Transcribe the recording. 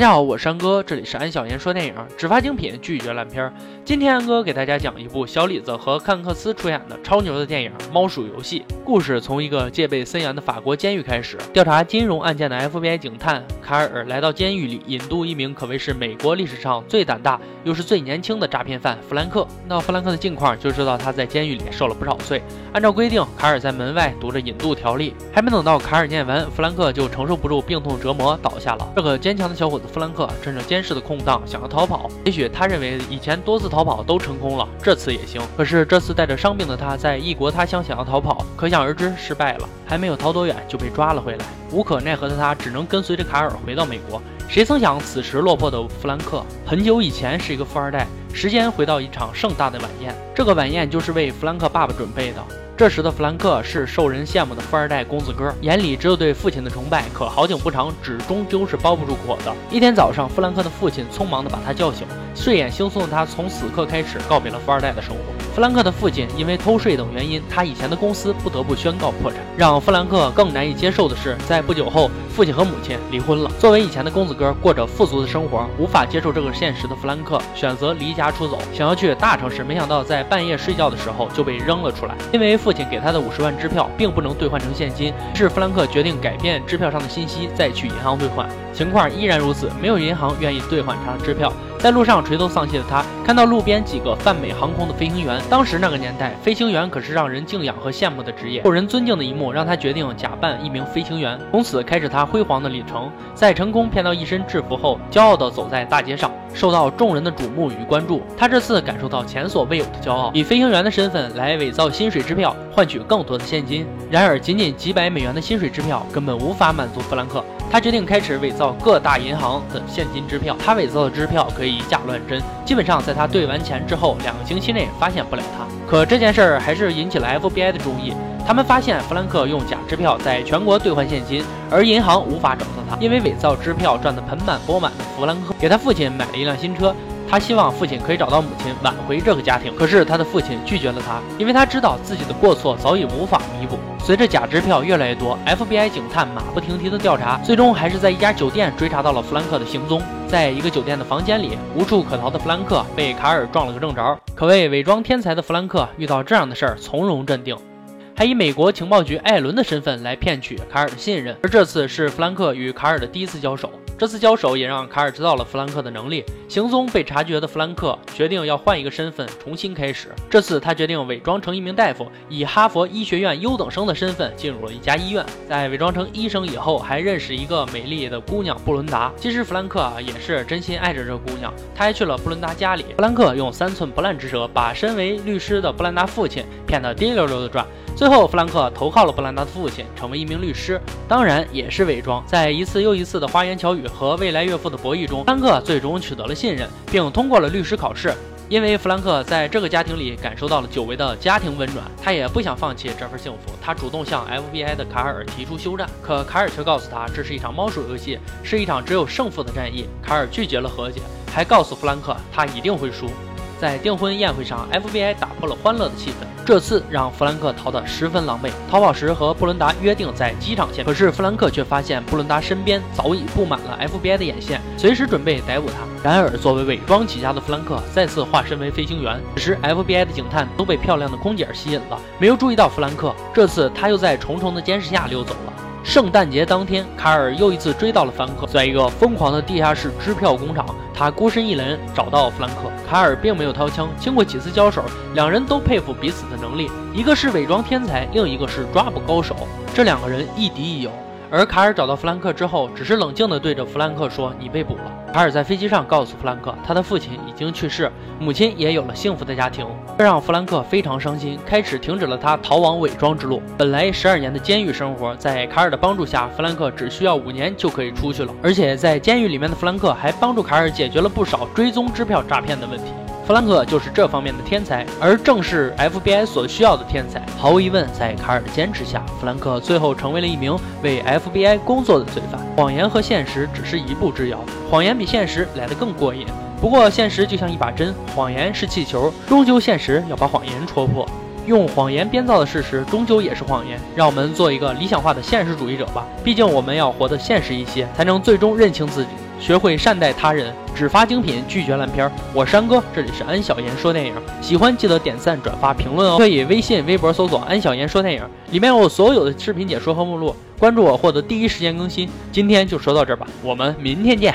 大家好，我是安哥，这里是安小言说电影，只发精品，拒绝烂片。今天安哥给大家讲一部小李子和汉克斯出演的超牛的电影《猫鼠游戏》。故事从一个戒备森严的法国监狱开始，调查金融案件的 FBI 警探卡尔来到监狱里，引渡一名可谓是美国历史上最胆大又是最年轻的诈骗犯弗兰克。到弗兰克的近况，就知道他在监狱里受了不少罪。按照规定，卡尔在门外读着引渡条例，还没等到卡尔念完，弗兰克就承受不住病痛折磨倒下了。这个坚强的小伙子。弗兰克趁着监视的空档想要逃跑，也许他认为以前多次逃跑都成功了，这次也行。可是这次带着伤病的他在异国他乡想要逃跑，可想而知失败了。还没有逃多远就被抓了回来，无可奈何的他只能跟随着卡尔回到美国。谁曾想，此时落魄的弗兰克很久以前是一个富二代。时间回到一场盛大的晚宴，这个晚宴就是为弗兰克爸爸准备的。这时的弗兰克是受人羡慕的富二代公子哥，眼里只有对父亲的崇拜。可好景不长，纸终究是包不住火的。一天早上，弗兰克的父亲匆忙地把他叫醒，睡眼惺忪的他从此刻开始告别了富二代的生活。弗兰克的父亲因为偷税等原因，他以前的公司不得不宣告破产。让弗兰克更难以接受的是，在不久后，父亲和母亲离婚了。作为以前的公子哥，过着富足的生活，无法接受这个现实的弗兰克选择离家出走，想要去大城市。没想到在半夜睡觉的时候就被扔了出来，因为父。亲给他的五十万支票并不能兑换成现金，于是弗兰克决定改变支票上的信息，再去银行兑换。情况依然如此，没有银行愿意兑换他的支票。在路上垂头丧气的他，看到路边几个泛美航空的飞行员。当时那个年代，飞行员可是让人敬仰和羡慕的职业，受人尊敬的一幕让他决定假扮一名飞行员，从此开始他辉煌的旅程。在成功骗到一身制服后，骄傲地走在大街上，受到众人的瞩目与关注。他这次感受到前所未有的骄傲，以飞行员的身份来伪造薪水支票，换取更多的现金。然而，仅仅几百美元的薪水支票根本无法满足弗兰克。他决定开始伪造各大银行的现金支票。他伪造的支票可以以假乱真，基本上在他兑完钱之后，两个星期内发现不了他。可这件事儿还是引起了 FBI 的注意。他们发现弗兰克用假支票在全国兑换现金，而银行无法找到他，因为伪造支票赚得盆满钵满的弗兰克给他父亲买了一辆新车。他希望父亲可以找到母亲，挽回这个家庭。可是他的父亲拒绝了他，因为他知道自己的过错早已无法弥补。随着假支票越来越多，FBI 警探马不停蹄的调查，最终还是在一家酒店追查到了弗兰克的行踪。在一个酒店的房间里，无处可逃的弗兰克被卡尔撞了个正着。可谓伪装天才的弗兰克，遇到这样的事儿从容镇定，还以美国情报局艾伦的身份来骗取卡尔的信任。而这次是弗兰克与卡尔的第一次交手。这次交手也让卡尔知道了弗兰克的能力。行踪被察觉的弗兰克决定要换一个身份重新开始。这次他决定伪装成一名大夫，以哈佛医学院优等生的身份进入了一家医院。在伪装成医生以后，还认识一个美丽的姑娘布伦达。其实弗兰克啊也是真心爱着这姑娘，他还去了布伦达家里。弗兰克用三寸不烂之舌把身为律师的布兰达父亲骗得滴溜溜的转。最后，弗兰克投靠了布兰达的父亲，成为一名律师，当然也是伪装。在一次又一次的花言巧语和未来岳父的博弈中，弗兰克最终取得了信任，并通过了律师考试。因为弗兰克在这个家庭里感受到了久违的家庭温暖，他也不想放弃这份幸福。他主动向 FBI 的卡尔提出休战，可卡尔却告诉他，这是一场猫鼠游戏，是一场只有胜负的战役。卡尔拒绝了和解，还告诉弗兰克，他一定会输。在订婚宴会上，FBI 打破了欢乐的气氛。这次让弗兰克逃得十分狼狈。逃跑时和布伦达约定在机场见，可是弗兰克却发现布伦达身边早已布满了 FBI 的眼线，随时准备逮捕他。然而，作为伪装起家的弗兰克再次化身为飞行员。此时，FBI 的警探都被漂亮的空姐吸引了，没有注意到弗兰克。这次他又在重重的监视下溜走了。圣诞节当天，卡尔又一次追到了弗兰克，在一个疯狂的地下室支票工厂，他孤身一人找到弗兰克。卡尔并没有掏枪，经过几次交手，两人都佩服彼此的能力，一个是伪装天才，另一个是抓捕高手，这两个人亦敌亦友。而卡尔找到弗兰克之后，只是冷静地对着弗兰克说：“你被捕了。”卡尔在飞机上告诉弗兰克，他的父亲已经去世，母亲也有了幸福的家庭，这让弗兰克非常伤心，开始停止了他逃亡伪装之路。本来十二年的监狱生活，在卡尔的帮助下，弗兰克只需要五年就可以出去了。而且在监狱里面的弗兰克还帮助卡尔解决了不少追踪支票诈骗的问题。弗兰克就是这方面的天才，而正是 FBI 所需要的天才。毫无疑问，在卡尔的坚持下，弗兰克最后成为了一名为 FBI 工作的罪犯。谎言和现实只是一步之遥，谎言比现实来得更过瘾。不过，现实就像一把针，谎言是气球，终究现实要把谎言戳破。用谎言编造的事实，终究也是谎言。让我们做一个理想化的现实主义者吧，毕竟我们要活得现实一些，才能最终认清自己。学会善待他人，只发精品，拒绝烂片。我是安哥，这里是安小言说电影，喜欢记得点赞、转发、评论哦。可以微信、微博搜索“安小言说电影”，里面有所有的视频解说和目录。关注我，获得第一时间更新。今天就说到这儿吧，我们明天见。